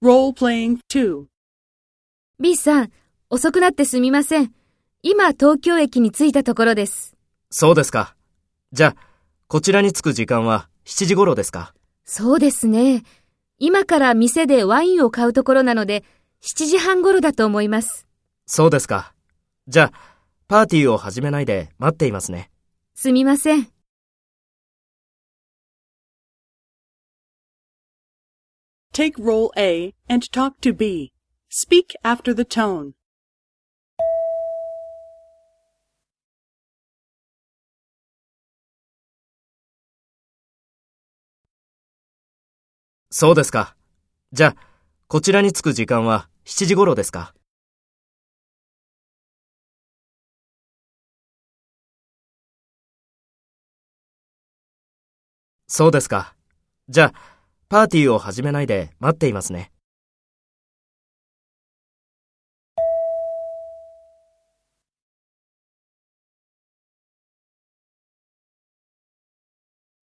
Role-playing 2. B さん、遅くなってすみません。今、東京駅に着いたところです。そうですか。じゃあ、こちらに着く時間は7時頃ですか？そうですね。今から店でワインを買うところなので、7時半頃だと思います。そうですか。じゃあ、パーティーを始めないで待っていますね。すみません。Take role A and talk to B. Speak after the tone. そうですか。じゃあ、こちらに着く時間は7時頃ですかそうですか。じゃあ、パーティーを始めないで待っていますね。